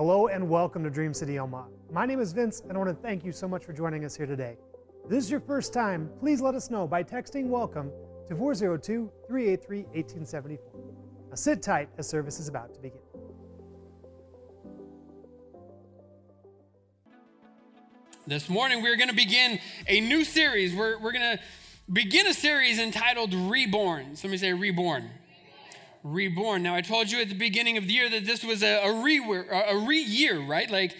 Hello and welcome to Dream City Omaha. My name is Vince and I want to thank you so much for joining us here today. If this is your first time, please let us know by texting welcome to 402 383 1874. Now sit tight as service is about to begin. This morning, we're going to begin a new series. We're, we're going to begin a series entitled Reborn. Somebody say Reborn. Reborn. Now, I told you at the beginning of the year that this was a, a re a re year, right? Like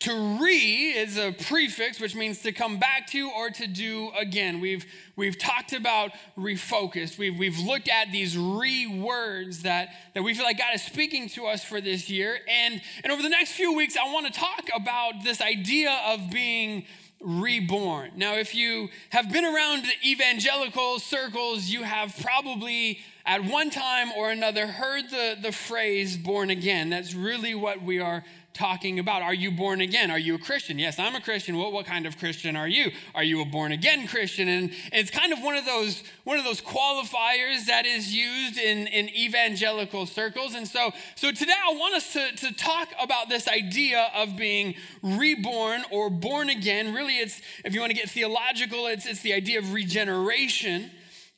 to re is a prefix, which means to come back to or to do again. We've we've talked about refocus. We've we've looked at these re words that, that we feel like God is speaking to us for this year. And and over the next few weeks, I want to talk about this idea of being reborn. Now, if you have been around evangelical circles, you have probably at one time or another heard the, the phrase born again. That's really what we are talking about. Are you born again? Are you a Christian? Yes, I'm a Christian. What, what kind of Christian are you? Are you a born again Christian? And it's kind of one of those one of those qualifiers that is used in, in evangelical circles. And so, so today I want us to, to talk about this idea of being reborn or born again. Really, it's if you want to get theological, it's it's the idea of regeneration.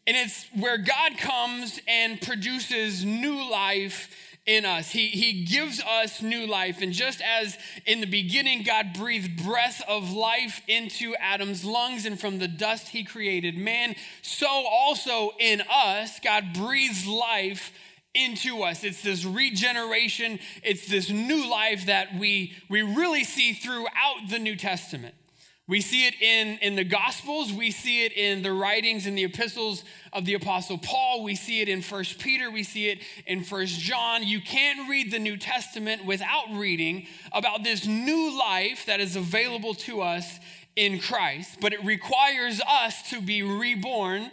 And it's where God comes and produces new life in us. He, he gives us new life. And just as in the beginning, God breathed breath of life into Adam's lungs, and from the dust he created man, so also in us, God breathes life into us. It's this regeneration, it's this new life that we, we really see throughout the New Testament. We see it in, in the Gospels. We see it in the writings and the epistles of the Apostle Paul. We see it in First Peter. We see it in First John. You can't read the New Testament without reading about this new life that is available to us in Christ. But it requires us to be reborn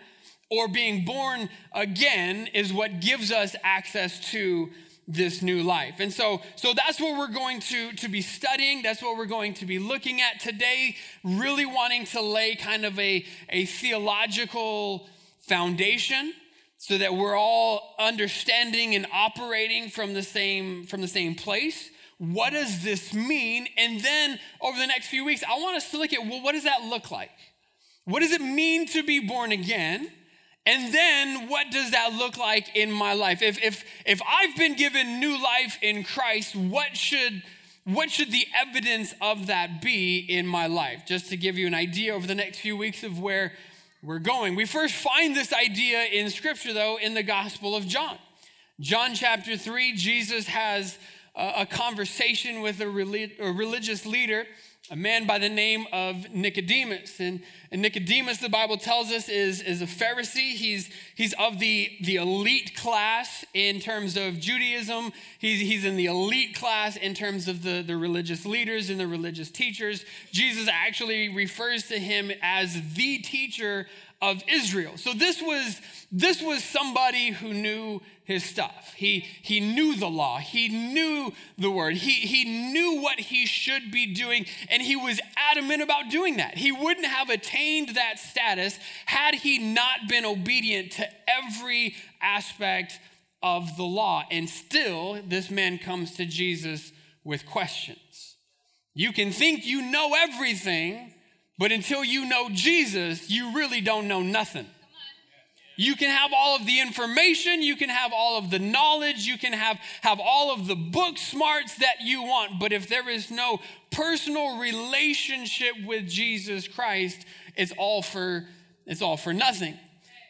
or being born again is what gives us access to this new life. And so, so that's what we're going to, to be studying. That's what we're going to be looking at today, really wanting to lay kind of a, a theological foundation so that we're all understanding and operating from the same from the same place. What does this mean? And then over the next few weeks, I want us to look at well, what does that look like? What does it mean to be born again? And then what does that look like in my life? If, if, if I've been given new life in Christ, what should, what should the evidence of that be in my life? Just to give you an idea over the next few weeks of where we're going. We first find this idea in Scripture, though, in the Gospel of John. John chapter 3, Jesus has a, conversation with a religious leader a man by the name of Nicodemus. And, and, Nicodemus, the Bible tells us, is, is a Pharisee. He's, he's of the, the elite class in terms of Judaism. He's, he's in the elite class in terms of the, the religious leaders and the religious teachers. Jesus actually refers to him as the teacher of Israel. So this was, this was somebody who knew his stuff. He, he knew the law. He knew the word. He, he knew what he should be doing, and he was adamant about doing that. He wouldn't have attained that status had he not been obedient to every aspect of the law. And still, this man comes to Jesus with questions. You can think you know everything, but until you know Jesus, you really don't know nothing. You can have all of the information, you can have all of the knowledge, you can have, have all of the book smarts that you want, but if there is no personal relationship with Jesus Christ, it's all for it's all for nothing.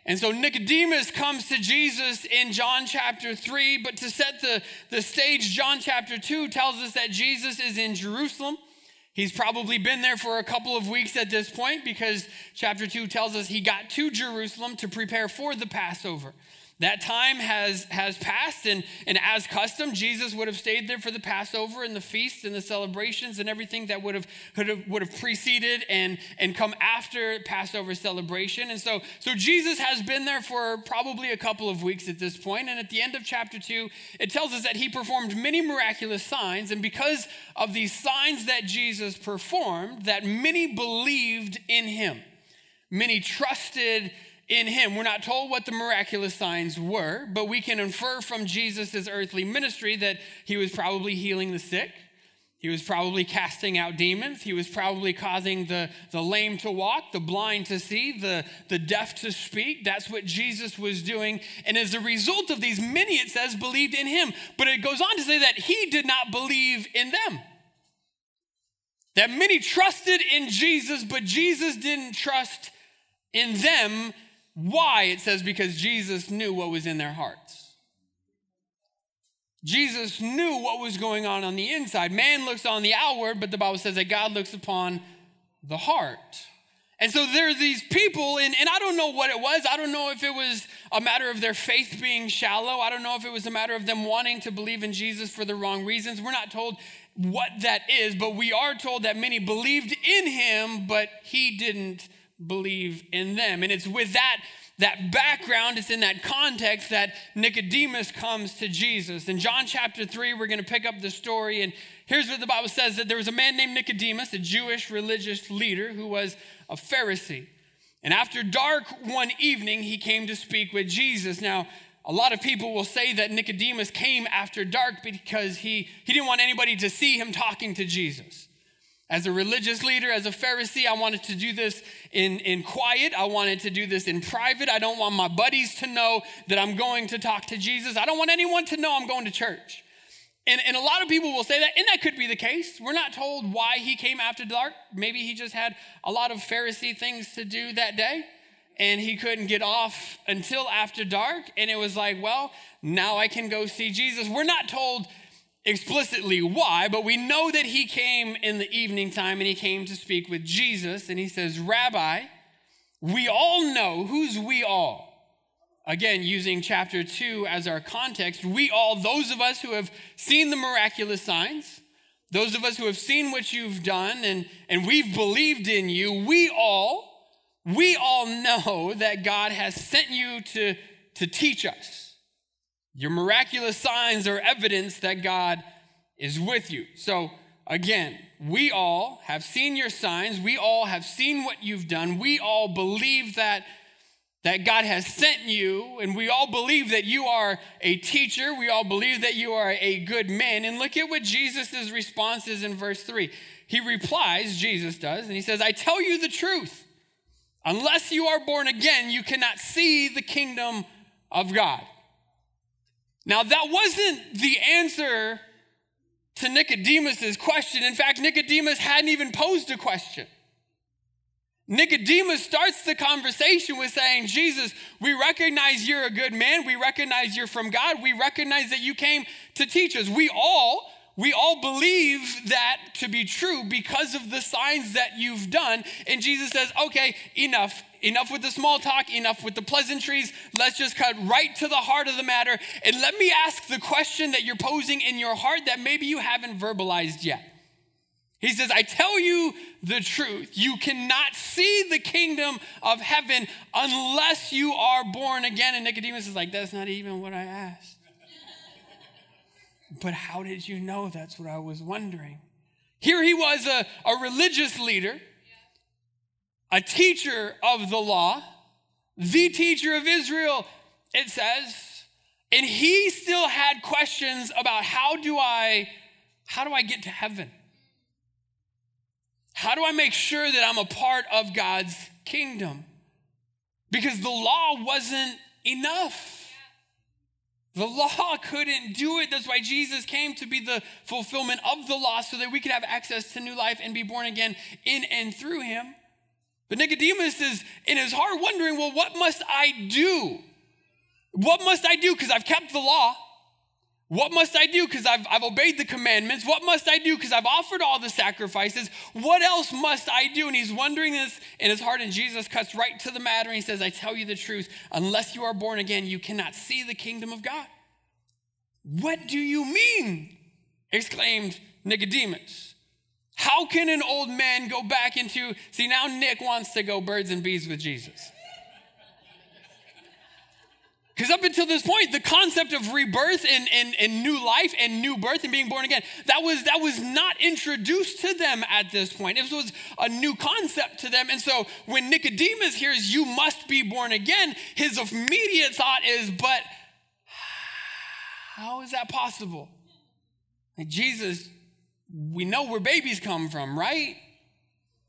And so Nicodemus comes to Jesus in John chapter 3, but to set the, the stage, John chapter 2 tells us that Jesus is in Jerusalem. He's probably been there for a couple of weeks at this point because chapter 2 tells us he got to Jerusalem to prepare for the Passover. That time has, has passed, and, and as custom, Jesus would have stayed there for the Passover and the feasts and the celebrations and everything that would have, would have, would have preceded and, and come after Passover celebration. And so, so Jesus has been there for probably a couple of weeks at this point. And at the end of chapter 2, it tells us that he performed many miraculous signs. And because of these signs that Jesus performed, that many believed in him. Many trusted in him. We're not told what the miraculous signs were, but we can infer from Jesus' earthly ministry that he was probably healing the sick. He was probably casting out demons. He was probably causing the, the lame to walk, the blind to see, the, the deaf to speak. That's what Jesus was doing. And as a result of these, many, it says, believed in him. But it goes on to say that he did not believe in them. That many trusted in Jesus, but Jesus didn't trust in them. Why? It says because Jesus knew what was in their hearts. Jesus knew what was going on on the inside. Man looks on the outward, but the Bible says that God looks upon the heart. And so there are these people, and, and I don't know what it was. I don't know if it was a matter of their faith being shallow. I don't know if it was a matter of them wanting to believe in Jesus for the wrong reasons. We're not told what that is, but we are told that many believed in him, but he didn't believe in them. And it's with that that background, it's in that context that Nicodemus comes to Jesus. In John chapter 3, we're going to pick up the story. And here's what the Bible says that there was a man named Nicodemus, a Jewish religious leader who was a Pharisee. And after dark one evening, he came to speak with Jesus. Now, a lot of people will say that Nicodemus came after dark because he, he didn't want anybody to see him talking to Jesus. As a religious leader, as a Pharisee, I wanted to do this in, in quiet. I wanted to do this in private. I don't want my buddies to know that I'm going to talk to Jesus. I don't want anyone to know I'm going to church. And, and a lot of people will say that, and that could be the case. We're not told why he came after dark. Maybe he just had a lot of Pharisee things to do that day, and he couldn't get off until after dark. And it was like, well, now I can go see Jesus. We're not told explicitly why, but we know that he came in the evening time and he came to speak with Jesus. And he says, Rabbi, we all know who's we all. Again, using chapter 2 as our context, we all, those of us who have seen the miraculous signs, those of us who have seen what you've done and, and we've believed in you, we all, we all know that God has sent you to, to teach us your miraculous signs are evidence that God is with you. So, again, we all have seen your signs. We all have seen what you've done. We all believe that, that God has sent you, and we all believe that you are a teacher. We all believe that you are a good man. And look at what Jesus' response is in verse 3. He replies, Jesus does, and he says, I tell you the truth. Unless you are born again, you cannot see the kingdom of God. Now, that wasn't the answer to Nicodemus's question. In fact, Nicodemus hadn't even posed a question. Nicodemus starts the conversation with saying, Jesus, we recognize you're a good man. We recognize you're from God. We recognize that you came to teach us. We all we all believe that to be true because of the signs that you've done. And Jesus says, okay, enough. Enough with the small talk, enough with the pleasantries. Let's just cut right to the heart of the matter. And let me ask the question that you're posing in your heart that maybe you haven't verbalized yet. He says, I tell you the truth. You cannot see the kingdom of heaven unless you are born again. And Nicodemus is like, That's not even what I asked. But how did you know? That's what I was wondering. Here he was a, a religious leader, a teacher of the law, the teacher of Israel, it says, and he still had questions about how do I how do I get to heaven? How do I make sure that I'm a part of God's kingdom? Because the law wasn't enough. The law couldn't do it. That's why Jesus came to be the fulfillment of the law so that we could have access to new life and be born again in and through him. But Nicodemus is in his heart wondering, well, what must I do? What must I do? Because I've kept the law. What must I do? Because I've, I've obeyed the commandments. What must I do? Because I've offered all the sacrifices. What else must I do? And he's wondering this in his heart, and Jesus cuts right to the matter and he says, I tell you the truth, unless you are born again, you cannot see the kingdom of God. What do you mean? exclaimed Nicodemus. How can an old man go back into, see, now Nick wants to go birds and bees with Jesus. Because up until this point, the concept of rebirth and, and, and new life and new birth and being born again, that was, that was not introduced to them at this point. It was a new concept to them. And so when Nicodemus hears, you must be born again, his immediate thought is, but how is that possible? Jesus we know where babies come from, right?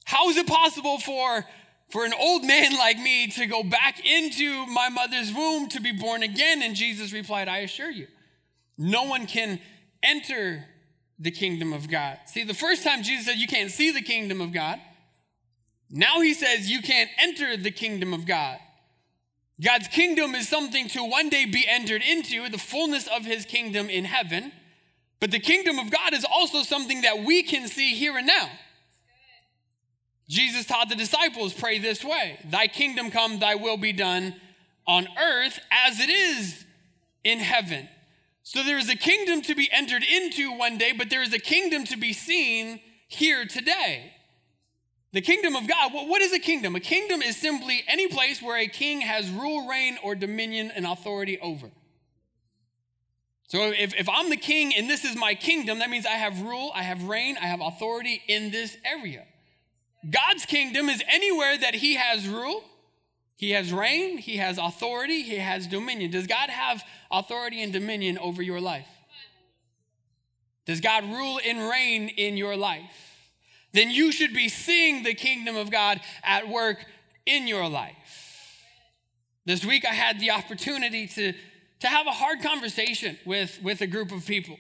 How is it possible for, for an old man like me to go back into my mother's womb to be born again? And Jesus replied, I assure you, no one can enter the kingdom of God. See, the first time Jesus said you can't see the kingdom of God, now he says you can't enter the kingdom of God. God's kingdom is something to one day be entered into, the fullness of his kingdom in heaven. But the kingdom of God is also something that we can see here and now. Jesus taught the disciples, pray this way Thy kingdom come, thy will be done on earth as it is in heaven. So there is a kingdom to be entered into one day, but there is a kingdom to be seen here today. The kingdom of God, what is a kingdom? A kingdom is simply any place where a king has rule, reign, or dominion and authority over. So if, if I'm the king and this is my kingdom, that means I have rule, I have reign, I have authority in this area. God's kingdom is anywhere that he has rule, he has reign, he has authority, he has dominion. Does God have authority and dominion over your life? Does God rule and reign in your life? then you should be seeing the kingdom of God at work in your life. This week I had the opportunity to, to have a hard conversation with, with a group of people.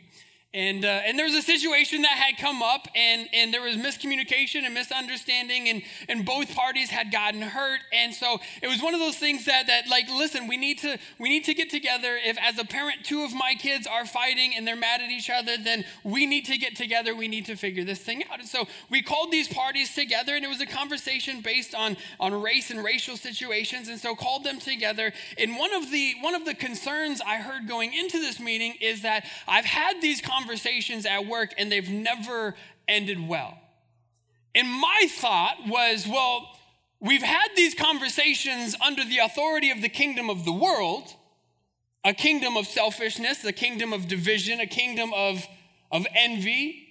And, uh, and there was a situation that had come up, and, and there was miscommunication and misunderstanding, and, and both parties had gotten hurt. And so it was one of those things that, that like, listen, we need, to, we need to get together. If, as a parent, two of my kids are fighting and they're mad at each other, then we need to get together. We need to figure this thing out. And so we called these parties together, and it was a conversation based on, on race and racial situations. And so called them together. And one of, the, one of the concerns I heard going into this meeting is that I've had these conversations conversations at work and they've never ended well. And my thought was, well, we've had these conversations under the authority of the kingdom of the world, a kingdom of selfishness, a kingdom of division, a kingdom of, of envy.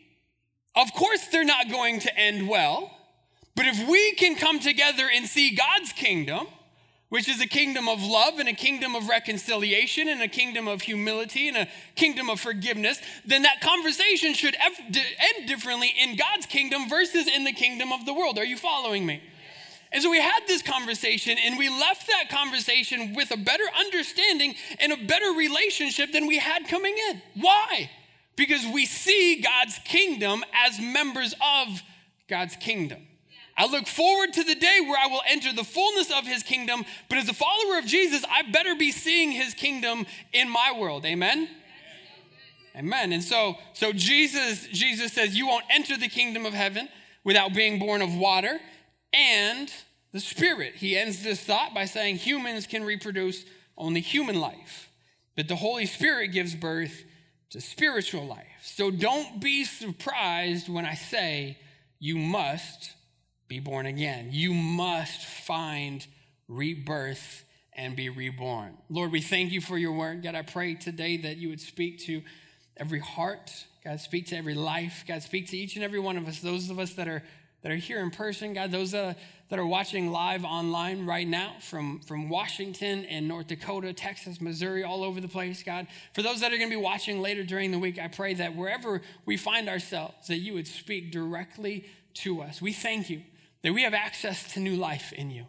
Of course, they're not going to end well. But if we can come together and see God's kingdom, which is a kingdom of love and a kingdom of reconciliation and a kingdom of humility and a kingdom of forgiveness, then that conversation should end differently in God's kingdom versus in the kingdom of the world. Are you following me? And so we had this conversation and we left that conversation with a better understanding and a better relationship than we had coming in. Why? Because we see God's kingdom as members of God's kingdom. I look forward to the day where I will enter the fullness of his kingdom, but as a follower of Jesus, I better be seeing his kingdom in my world. Amen. Amen. And so so Jesus Jesus says you won't enter the kingdom of heaven without being born of water and the spirit. He ends this thought by saying humans can reproduce only human life, but the Holy Spirit gives birth to spiritual life. So don't be surprised when I say you must be born again. You must find rebirth and be reborn. Lord, we thank you for your word. God, I pray today that you would speak to every heart. God, speak to every life. God, speak to each and every one of us, those of us that are that are here in person, God, those uh, that are watching live online right now from, from Washington and North Dakota, Texas, Missouri, all over the place, God. For those that are going to be watching later during the week, I pray that wherever we find ourselves, that you would speak directly to us. We thank you that we have access to new life in you.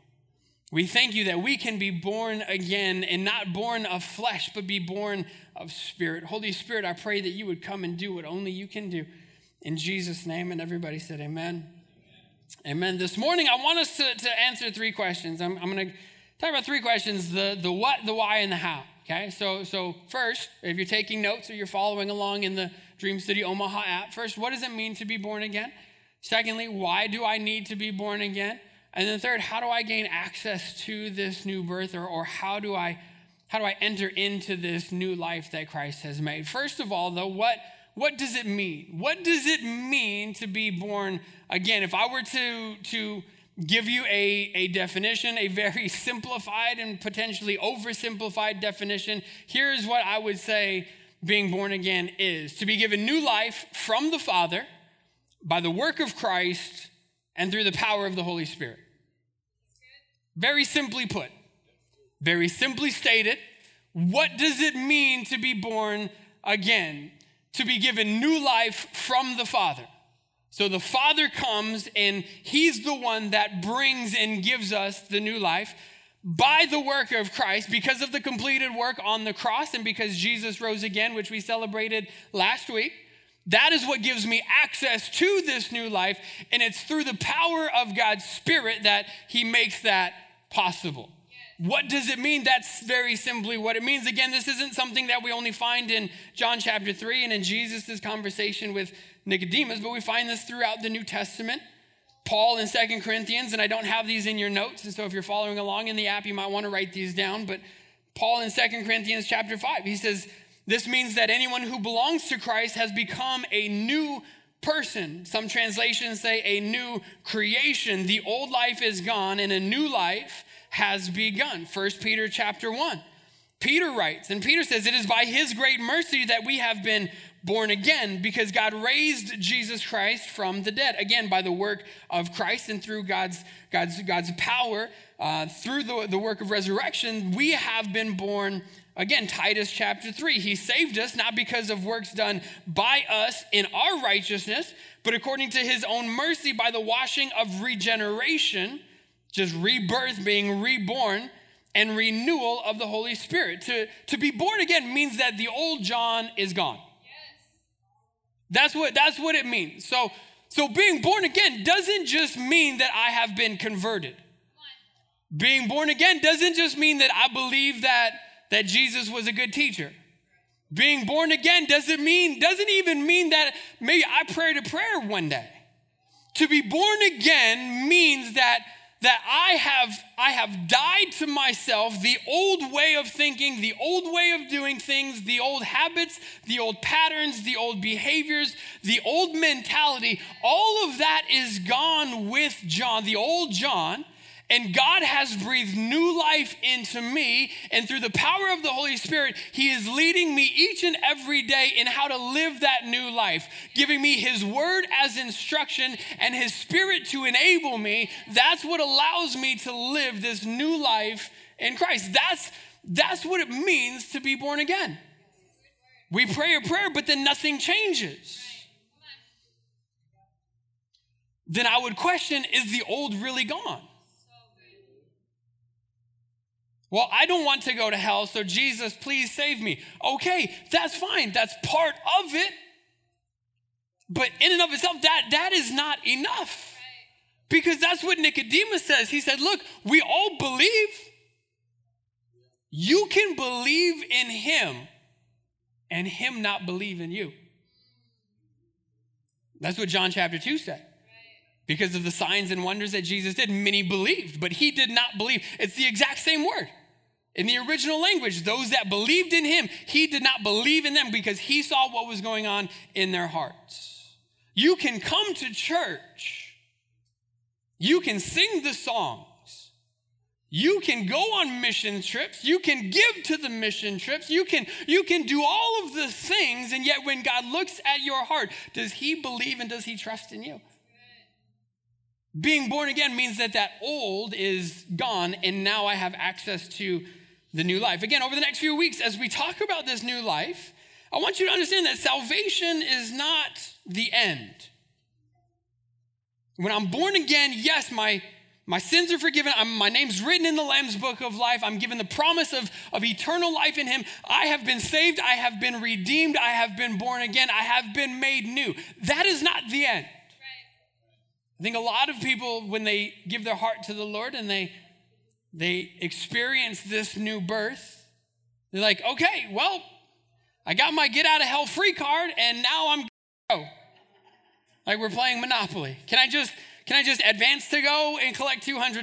We thank you that we can be born again and not born of flesh, but be born of spirit. Holy Spirit, I pray that you would come and do what only you can do. In Jesus' name, and everybody said, Amen. Amen. This morning, I want us to, to answer three questions. I'm, I'm going to talk about three questions the, the what, the why, and the how. Okay, so, so first, if you're taking notes or you're following along in the Dream City Omaha app, first, what does it mean to be born again? Secondly, why do I need to be born again? And then third, how do I gain access to this new birth or, or how do I how do I enter into this new life that Christ has made? First of all, though, what what does it mean? What does it mean to be born again? If I were to to give you a, a definition, a very simplified and potentially oversimplified definition, here's what I would say being born again is to be given new life from the Father by the work of Christ and through the power of the Holy Spirit. Very simply put, very simply stated, what does it mean to be born again? To be given new life from the Father. So the Father comes and He's the one that brings and gives us the new life by the work of Christ, because of the completed work on the cross and because Jesus rose again, which we celebrated last week. That is what gives me access to this new life. And it's through the power of God's Spirit that He makes that possible. What does it mean? That's very simply what it means. Again, this isn't something that we only find in John chapter 3 and in Jesus' conversation with Nicodemus, but we find this throughout the New Testament. Paul in Second Corinthians, and I don't have these in your notes, and so if you're following along in the app, you might want to write these down. But Paul in Second Corinthians chapter 5, he says, This means that anyone who belongs to Christ has become a new person. Some translations say a new creation. The old life is gone, and a new life has begun. First Peter chapter 1. Peter writes, and Peter says, It is by his great mercy that we have been born again because God raised Jesus Christ from the dead. Again, by the work of Christ and through God's, God's, God's power, uh, through the, the work of resurrection, we have been born again. Titus chapter 3. He saved us not because of works done by us in our righteousness, but according to his own mercy by the washing of regeneration, just rebirth, being reborn and renewal of the Holy Spirit. To, to be born again means that the old John is gone. That's what that's what it means. So so being born again doesn't just mean that I have been converted. Being born again doesn't just mean that I believe that that Jesus was a good teacher. Being born again doesn't mean doesn't even mean that maybe I prayed a prayer one day. To be born again means that that I have, I have died to myself, the old way of thinking, the old way of doing things, the old habits, the old patterns, the old behaviors, the old mentality, all of that is gone with John, the old John. And God has breathed new life into me. And through the power of the Holy Spirit, He is leading me each and every day in how to live that new life, giving me His word as instruction and His Spirit to enable me. That's what allows me to live this new life in Christ. That's, that's what it means to be born again. We pray a prayer, but then nothing changes. Then I would question is the old really gone? Well, I don't want to go to hell, so Jesus, please save me. Okay, that's fine. That's part of it. But in and of itself, that, that is not enough. Because that's what Nicodemus says. He said, Look, we all believe. You can believe in him and him not believe in you. That's what John chapter 2 said. Because of the signs and wonders that Jesus did, many believed, but he did not believe. It's the exact same word. In the original language, those that believed in him, he did not believe in them because he saw what was going on in their hearts. You can come to church, you can sing the songs, you can go on mission trips, you can give to the mission trips, you can, you can do all of the things, and yet when God looks at your heart, does he believe and does he trust in you? Being born again means that that old is gone, and now I have access to the new life. Again, over the next few weeks, as we talk about this new life, I want you to understand that salvation is not the end. When I'm born again, yes, my, my sins are forgiven. I'm, my name's written in the Lamb's book of life. I'm given the promise of, of eternal life in Him. I have been saved. I have been redeemed. I have been born again. I have been made new. That is not the end. I think a lot of people, when they give their heart to the Lord and they they experience this new birth. They're like, okay, well, I got my get out of hell free card and now I'm go. Like we're playing Monopoly. Can I just can I just advance to go and collect $200?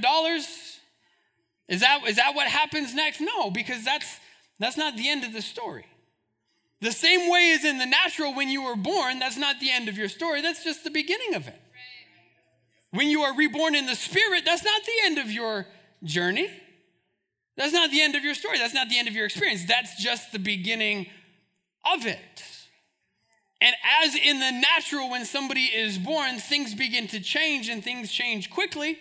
Is that is that what happens next? No, because that's that's not the end of the story. The same way as in the natural when you were born, that's not the end of your story. That's just the beginning of it. When you are reborn in the spirit, that's not the end of your journey. That's not the end of your story. That's not the end of your experience. That's just the beginning of it. And as in the natural, when somebody is born, things begin to change and things change quickly.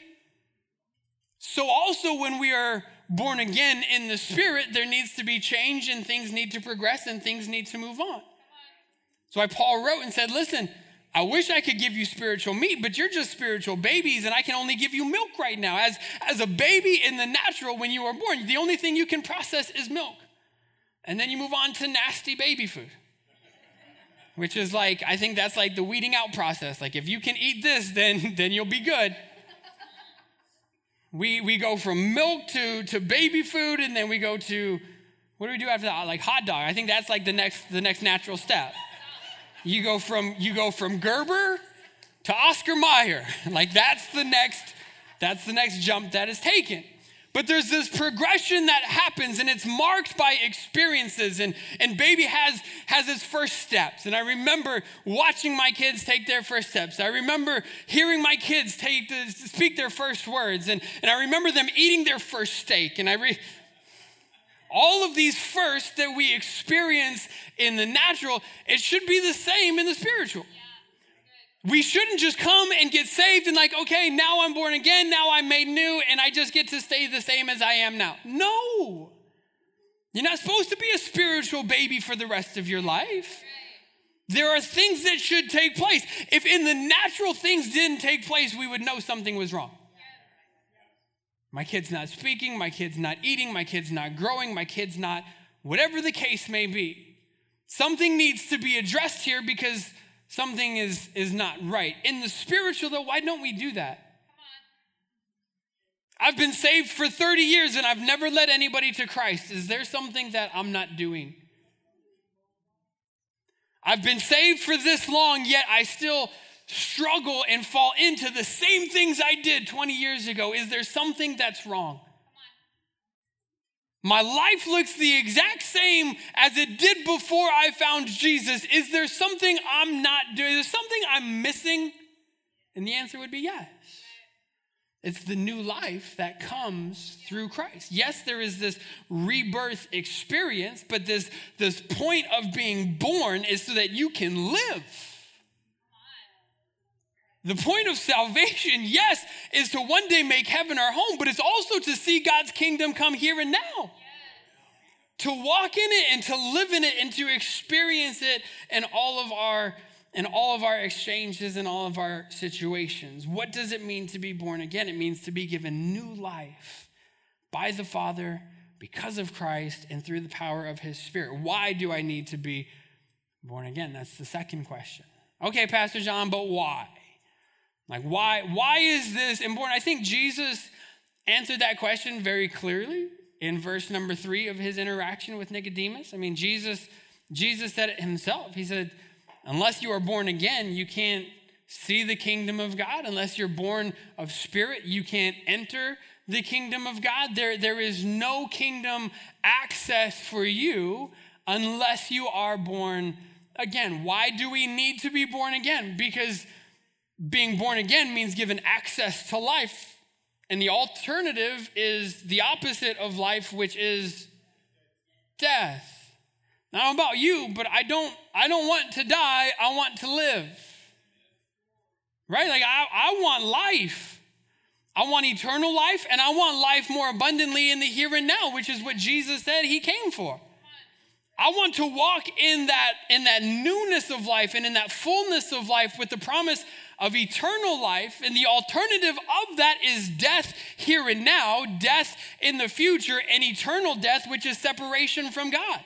So, also, when we are born again in the spirit, there needs to be change and things need to progress and things need to move on. So, why Paul wrote and said, Listen, I wish I could give you spiritual meat, but you're just spiritual babies, and I can only give you milk right now. As, as a baby in the natural, when you are born, the only thing you can process is milk. And then you move on to nasty baby food, which is like, I think that's like the weeding out process. Like, if you can eat this, then, then you'll be good. We, we go from milk to, to baby food, and then we go to, what do we do after that? Like hot dog. I think that's like the next, the next natural step. You go from you go from Gerber to Oscar Mayer. Like that's the next that's the next jump that is taken. But there's this progression that happens and it's marked by experiences and, and baby has has his first steps. And I remember watching my kids take their first steps. I remember hearing my kids take the, speak their first words and, and I remember them eating their first steak. And I re, all of these first that we experience in the natural, it should be the same in the spiritual. We shouldn't just come and get saved and, like, okay, now I'm born again, now I'm made new, and I just get to stay the same as I am now. No. You're not supposed to be a spiritual baby for the rest of your life. There are things that should take place. If in the natural things didn't take place, we would know something was wrong. My kid's not speaking, my kid's not eating, my kid's not growing, my kid's not, whatever the case may be. Something needs to be addressed here because something is, is not right. In the spiritual, though, why don't we do that? I've been saved for 30 years and I've never led anybody to Christ. Is there something that I'm not doing? I've been saved for this long, yet I still struggle and fall into the same things I did 20 years ago? Is there something that's wrong? My life looks the exact same as it did before I found Jesus. Is there something I'm not doing? Is there something I'm missing? And the answer would be yes. It's the new life that comes through Christ. Yes, there is this rebirth experience, but this, this point of being born is so that you can live. The point of salvation, yes, is to one day make heaven our home, but it's also to see God's kingdom come here and now. To walk in it and to live in it and to experience it in all of our in all of our exchanges and all of our situations. What does it mean to be born again? It means to be given new life by the Father because of Christ and through the power of his spirit. Why do I need to be born again? That's the second question. Okay, Pastor John, but why? Like, why, why is this important? I think Jesus answered that question very clearly in verse number three of his interaction with Nicodemus. I mean, Jesus, Jesus said it himself. He said, Unless you are born again, you can't see the kingdom of God. Unless you're born of spirit, you can't enter the kingdom of God. There, there is no kingdom access for you unless you are born again. Why do we need to be born again? Because being born again means given access to life. And the alternative is the opposite of life, which is death. Now, know about you, but I don't, I don't want to die. I want to live. Right? Like, I, I want life. I want eternal life, and I want life more abundantly in the here and now, which is what Jesus said he came for. I want to walk in that, in that newness of life and in that fullness of life with the promise of eternal life, and the alternative of that is death here and now, death in the future, and eternal death, which is separation from God.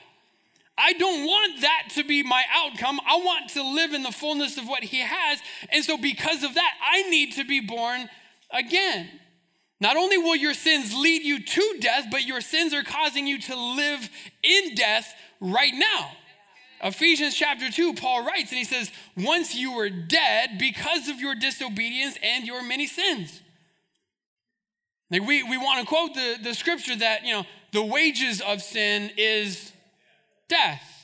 I don't want that to be my outcome. I want to live in the fullness of what He has. And so, because of that, I need to be born again. Not only will your sins lead you to death, but your sins are causing you to live in death right now. Ephesians chapter 2, Paul writes, and he says, Once you were dead because of your disobedience and your many sins. Like we, we want to quote the, the scripture that, you know, the wages of sin is death.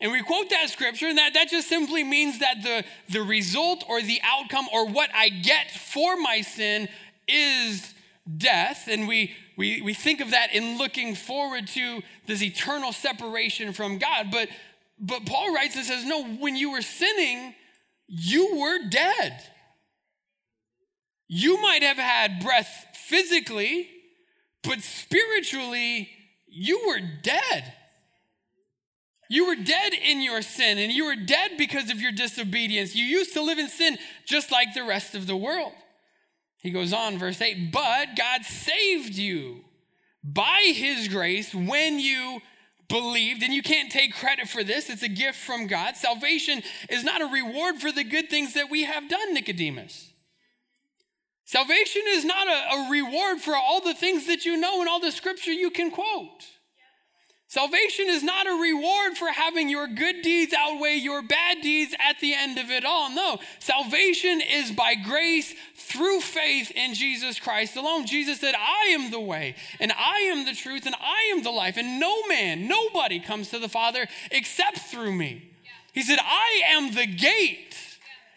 And we quote that scripture, and that, that just simply means that the, the result or the outcome or what I get for my sin is death. And we, we, we think of that in looking forward to this eternal separation from God. But but Paul writes and says, No, when you were sinning, you were dead. You might have had breath physically, but spiritually, you were dead. You were dead in your sin, and you were dead because of your disobedience. You used to live in sin just like the rest of the world. He goes on, verse 8, but God saved you by his grace when you believed, and you can't take credit for this. It's a gift from God. Salvation is not a reward for the good things that we have done, Nicodemus. Salvation is not a, a reward for all the things that you know and all the scripture you can quote. Salvation is not a reward for having your good deeds outweigh your bad deeds at the end of it all. No, salvation is by grace through faith in Jesus Christ alone. Jesus said, I am the way, and I am the truth, and I am the life, and no man, nobody comes to the Father except through me. He said, I am the gate.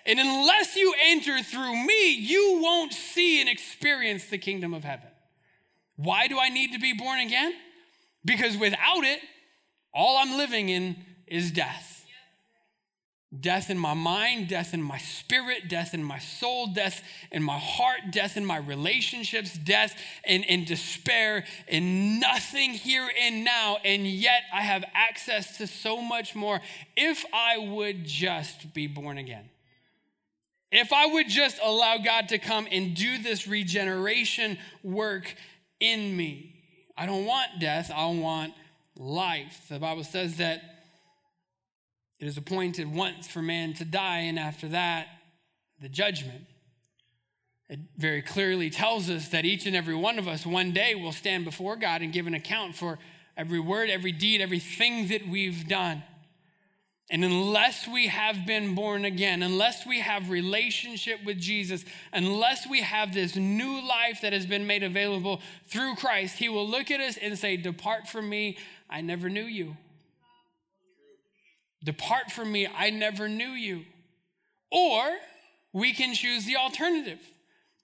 And unless you enter through me, you won't see and experience the kingdom of heaven. Why do I need to be born again? Because without it, all I'm living in is death. Death in my mind, death in my spirit, death in my soul, death in my heart, death in my relationships, death in, in despair, and nothing here and now. And yet I have access to so much more if I would just be born again. If I would just allow God to come and do this regeneration work in me. I don't want death, I want life. The Bible says that it is appointed once for man to die, and after that, the judgment. It very clearly tells us that each and every one of us one day will stand before God and give an account for every word, every deed, everything that we've done. And unless we have been born again, unless we have relationship with Jesus, unless we have this new life that has been made available through Christ, he will look at us and say, "Depart from me, I never knew you." Depart from me, I never knew you. Or we can choose the alternative.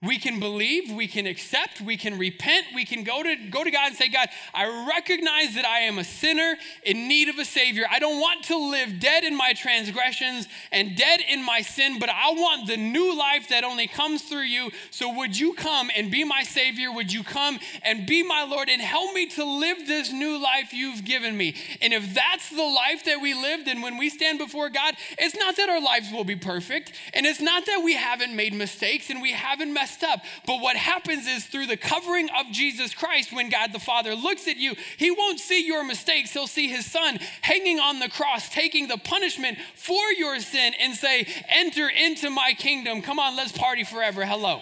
We can believe, we can accept, we can repent, we can go to, go to God and say, God, I recognize that I am a sinner in need of a Savior. I don't want to live dead in my transgressions and dead in my sin, but I want the new life that only comes through you. So would you come and be my Savior? Would you come and be my Lord and help me to live this new life you've given me? And if that's the life that we lived, then when we stand before God, it's not that our lives will be perfect, and it's not that we haven't made mistakes and we haven't messed messed up. But what happens is through the covering of Jesus Christ, when God the Father looks at you, he won't see your mistakes. He'll see his son hanging on the cross, taking the punishment for your sin, and say, Enter into my kingdom. Come on, let's party forever. Hello.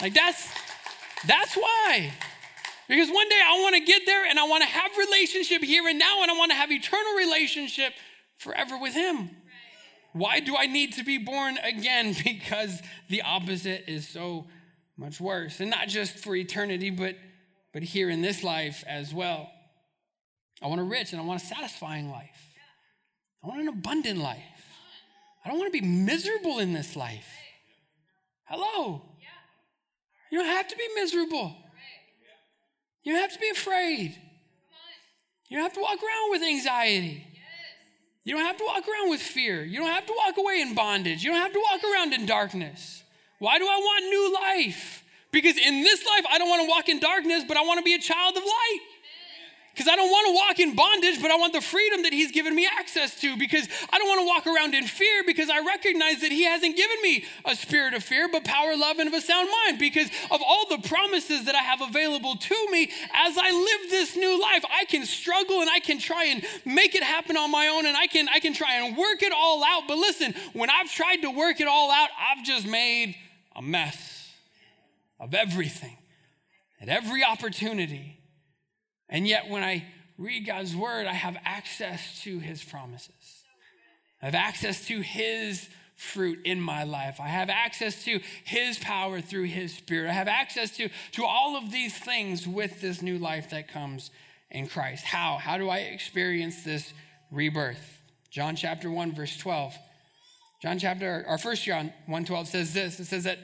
Like that's that's why. Because one day I want to get there and I want to have relationship here and now and I want to have eternal relationship forever with him. Why do I need to be born again? Because the opposite is so much worse. And not just for eternity, but, but here in this life as well. I want a rich and I want a satisfying life. I want an abundant life. I don't want to be miserable in this life. Hello. You don't have to be miserable. You don't have to be afraid. You don't have to walk around with anxiety. You don't have to walk around with fear. You don't have to walk away in bondage. You don't have to walk around in darkness. Why do I want new life? Because in this life, I don't want to walk in darkness, but I want to be a child of light. Because I don't want to walk in bondage, but I want the freedom that He's given me access to. Because I don't want to walk around in fear because I recognize that He hasn't given me a spirit of fear, but power, love, and of a sound mind. Because of all the promises that I have available to me as I live this new life, I can struggle and I can try and make it happen on my own and I can, I can try and work it all out. But listen, when I've tried to work it all out, I've just made a mess of everything at every opportunity. And yet, when I read God's word, I have access to his promises. I have access to his fruit in my life. I have access to his power through his spirit. I have access to, to all of these things with this new life that comes in Christ. How? How do I experience this rebirth? John chapter 1, verse 12. John chapter, our first John 1 12 says this. It says that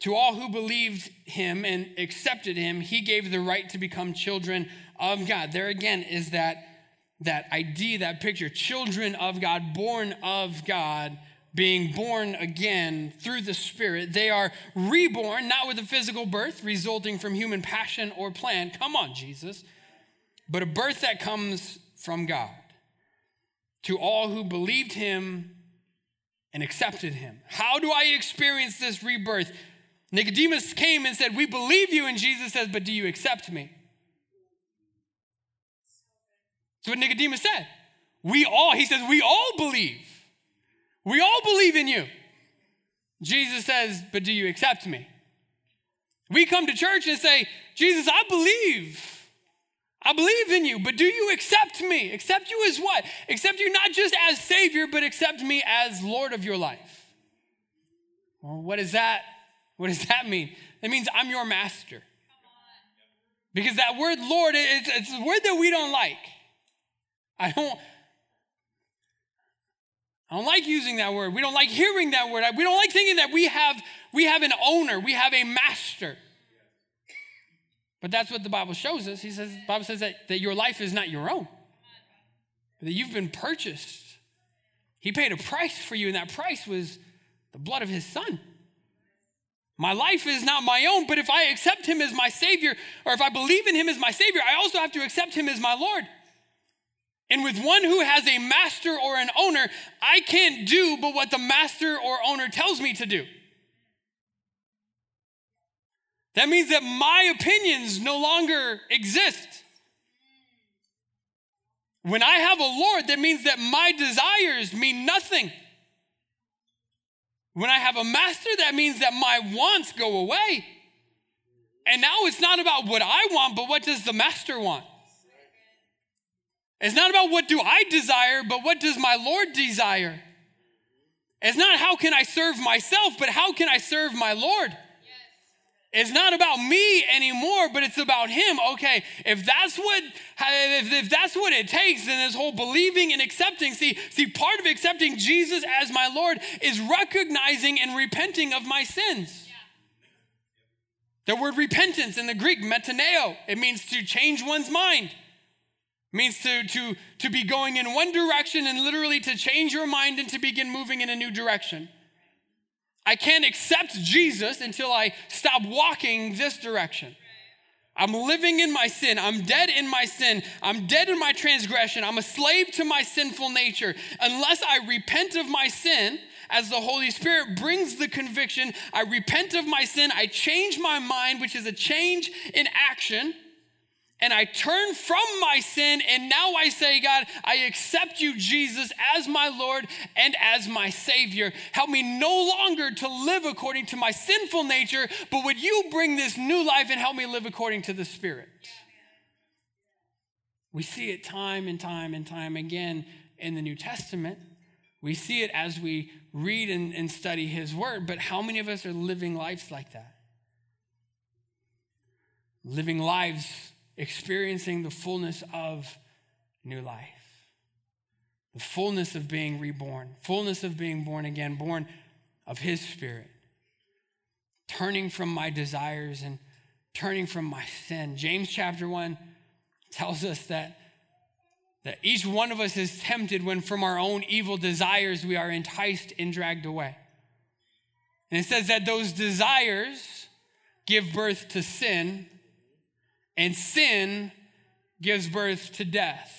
to all who believed him and accepted him, he gave the right to become children of God. There again is that, that idea, that picture. Children of God, born of God, being born again through the Spirit. They are reborn, not with a physical birth resulting from human passion or plan. Come on, Jesus. But a birth that comes from God. to all who believed him and accepted him. How do I experience this rebirth? Nicodemus came and said, We believe you. And Jesus says, But do you accept me? That's what Nicodemus said. We all, he says, we all believe. We all believe in you. Jesus says, But do you accept me? We come to church and say, Jesus, I believe. I believe in you, but do you accept me? Accept you as what? Accept you not just as Savior, but accept me as Lord of your life. Well, what is that? What does that mean? It means I'm your master. Because that word Lord, it's, it's a word that we don't like. I don't, I don't like using that word. We don't like hearing that word. We don't like thinking that we have, we have an owner, we have a master. But that's what the Bible shows us. He says, the Bible says that, that your life is not your own, that you've been purchased. He paid a price for you, and that price was the blood of his son. My life is not my own, but if I accept him as my Savior, or if I believe in him as my Savior, I also have to accept him as my Lord. And with one who has a master or an owner, I can't do but what the master or owner tells me to do. That means that my opinions no longer exist. When I have a Lord, that means that my desires mean nothing. When I have a master, that means that my wants go away. And now it's not about what I want, but what does the master want? It's not about what do I desire, but what does my Lord desire? It's not how can I serve myself, but how can I serve my Lord? It's not about me anymore, but it's about him. Okay, if that's what if, if, that's what it takes, then this whole believing and accepting. See, see, part of accepting Jesus as my Lord is recognizing and repenting of my sins. Yeah. The word repentance in the Greek, metanoeo, it means to change one's mind means to, to, to be going in one direction and literally to change your mind and to begin moving in a new direction. I can't accept Jesus until I stop walking this direction. I'm living in my sin. I'm dead in my sin. I'm dead in my transgression. I'm a slave to my sinful nature. Unless I repent of my sin, as the Holy Spirit brings the conviction, I repent of my sin. I change my mind, which is a change in action and I turn from my sin, and now I say, God, I accept you, Jesus, as my Lord and as my Savior. Help me no longer to live according to my sinful nature, but would you bring this new life and help me live according to the Spirit? We see it time and time and time again in the New Testament. We see it as we read and, and study His Word, but how many of us are living lives like that? Living lives experiencing the fullness of new life, the fullness of being reborn, fullness of being born again, born of His Spirit, turning from my desires and turning from my sin. James chapter 1 tells us that, that each one of us is tempted when from our own evil desires we are enticed and dragged away. And it says that those desires give birth to sin and sin gives birth to death.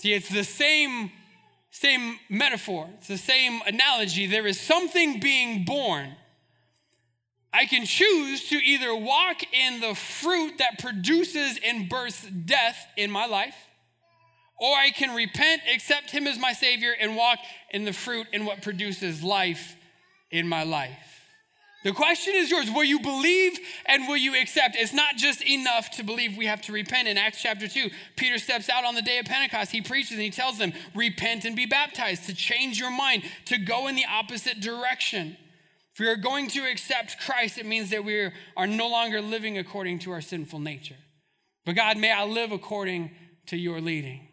See, it's the same, same metaphor, it's the same analogy. There is something being born. I can choose to either walk in the fruit that produces and births death in my life, or I can repent, accept Him as my Savior, and walk in the fruit and what produces life in my life. The question is yours. Will you believe and will you accept? It's not just enough to believe we have to repent. In Acts chapter 2, Peter steps out on the day of Pentecost. He preaches and he tells them, Repent and be baptized, to change your mind, to go in the opposite direction. If we are going to accept Christ, it means that we are no longer living according to our sinful nature. But God, may I live according to your leading.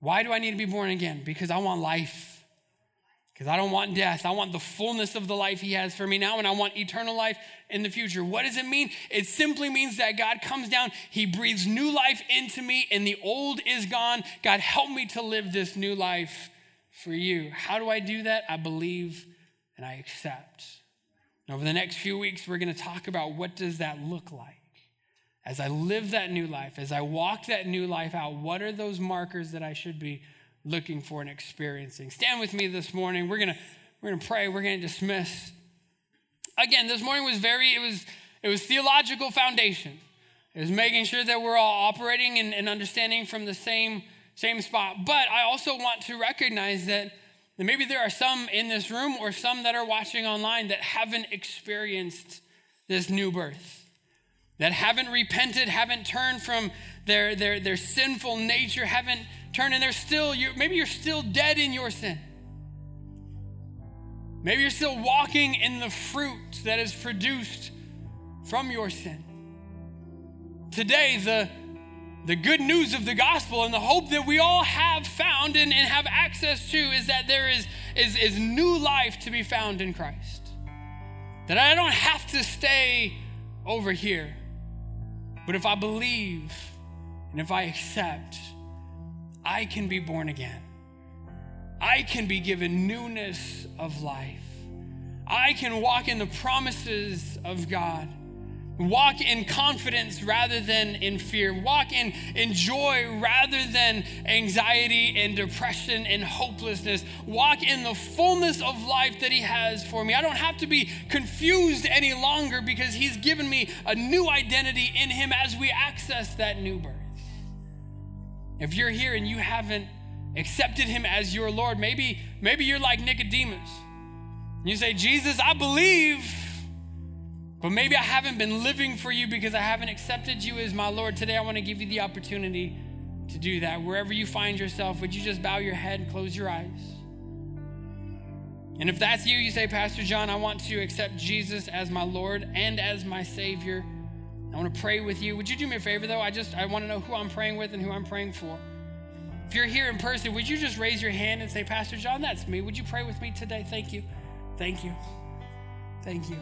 Why do I need to be born again? Because I want life. Because I don't want death. I want the fullness of the life He has for me now, and I want eternal life in the future. What does it mean? It simply means that God comes down, He breathes new life into me, and the old is gone. God, help me to live this new life for you. How do I do that? I believe and I accept. over the next few weeks, we're going to talk about what does that look like. as I live that new life, as I walk that new life out, what are those markers that I should be looking for and experiencing? Stand with me this morning. We're gonna we're gonna pray. We're gonna dismiss. Again, this morning was very it was it was theological foundation. It was making sure that we're all operating and, and understanding from the same same spot. But I also want to recognize that that maybe there are some in this room or some that are watching online that haven't experienced this new birth, that haven't repented, haven't turned from their, their, their sinful nature, haven't turned, and they're still, you're, maybe you're still dead in your sin. Maybe you're still walking in the fruit that is produced from your sin. Today, the the good news of the gospel and the hope that we all have found and, and have access to is that there is, is, is new life to be found in Christ. That I don't have to stay over here. But if I believe and if I accept, I can be born again. I can be given newness of life. I can walk in the promises of God. Walk in confidence rather than in fear. Walk in, in joy rather than anxiety and depression and hopelessness. Walk in the fullness of life that He has for me. I don't have to be confused any longer because He's given me a new identity in Him as we access that new birth. If you're here and you haven't accepted Him as your Lord, maybe, maybe you're like Nicodemus. You say, Jesus, I believe but maybe I haven't been living for you because I haven't accepted you as my Lord. Today, I want to give you the opportunity to do that. Wherever you find yourself, would you just bow your head and close your eyes? And if that's you, you say, Pastor John, I want to accept Jesus as my Lord and as my Savior. I want to pray with you. Would you do me a favor, though? I just I want to know who I'm praying with and who I'm praying for. If you're here in person, would you just raise your hand and say, Pastor John, that's me. Would you pray with me today? Thank you. Thank you. Thank you.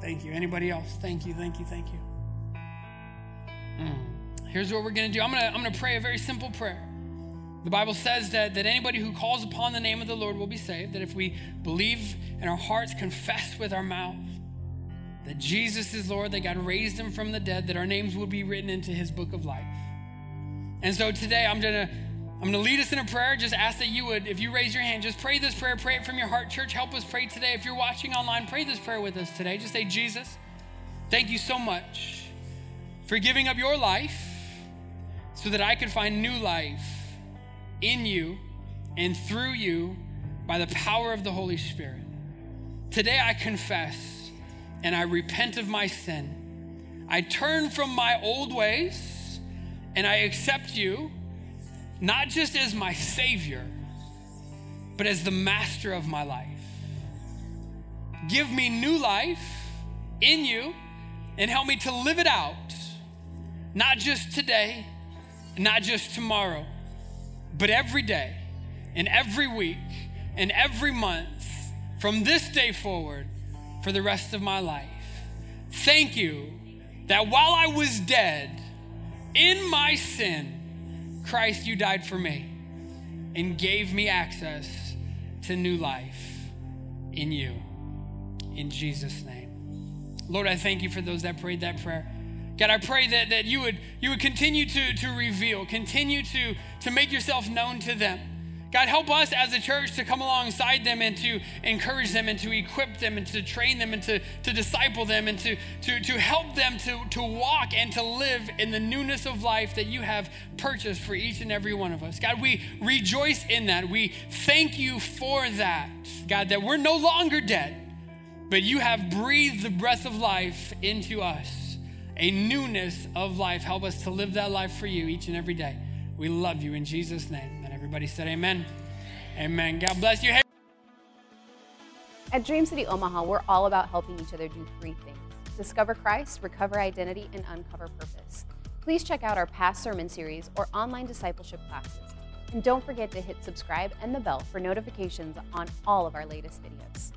Thank you. Anybody else? Thank you, thank you, thank you. Mm. Here's what we're going to do I'm going to I'm going to pray a very simple prayer. The Bible says that, that anybody who calls upon the name of the Lord will be saved, that if we believe in our hearts, confess with our mouth that Jesus is Lord, that God raised him from the dead, that our names will be written into his book of life. And so today I'm to I'm to lead us in a prayer. Just ask that you would, if you raise your hand, just pray this prayer. Pray it from your heart. Church, help us pray today. If you're watching online, pray this prayer with us today. Just say, Jesus, thank you so much for giving up your life so that I could find new life in you and through you by the power of the Holy Spirit. Today I confess and I repent of my sin. I turn from my old ways and I accept you not just as my Savior, but as the master of my life. Give me new life in you and help me to live it out, not just today, not just tomorrow, but every day and every week and every month from this day forward for the rest of my life. Thank you that while I was dead in my sin, Christ, you died for me and gave me access to new life in you. In Jesus' name. Lord, I thank you for those that prayed that prayer. God, I pray that, that you would you would continue to, to reveal, continue to, to make yourself known to them. God, help us as a church to come alongside them and to encourage them and to equip them and to train them and to, to disciple them and to, to, to help them to, to walk and to live in the newness of life that you have purchased for each and every one of us. God, we rejoice in that. We thank you for that. God, that we're no longer dead, but you have breathed the breath of life into us, a newness of life. Help us to live that life for you each and every day. We love you in Jesus' name. Everybody said amen. Amen. God bless you. Hey. At Dream City Omaha, we're all about helping each other do three things discover Christ, recover identity, and uncover purpose. Please check out our past sermon series or online discipleship classes. And don't forget to hit subscribe and the bell for notifications on all of our latest videos.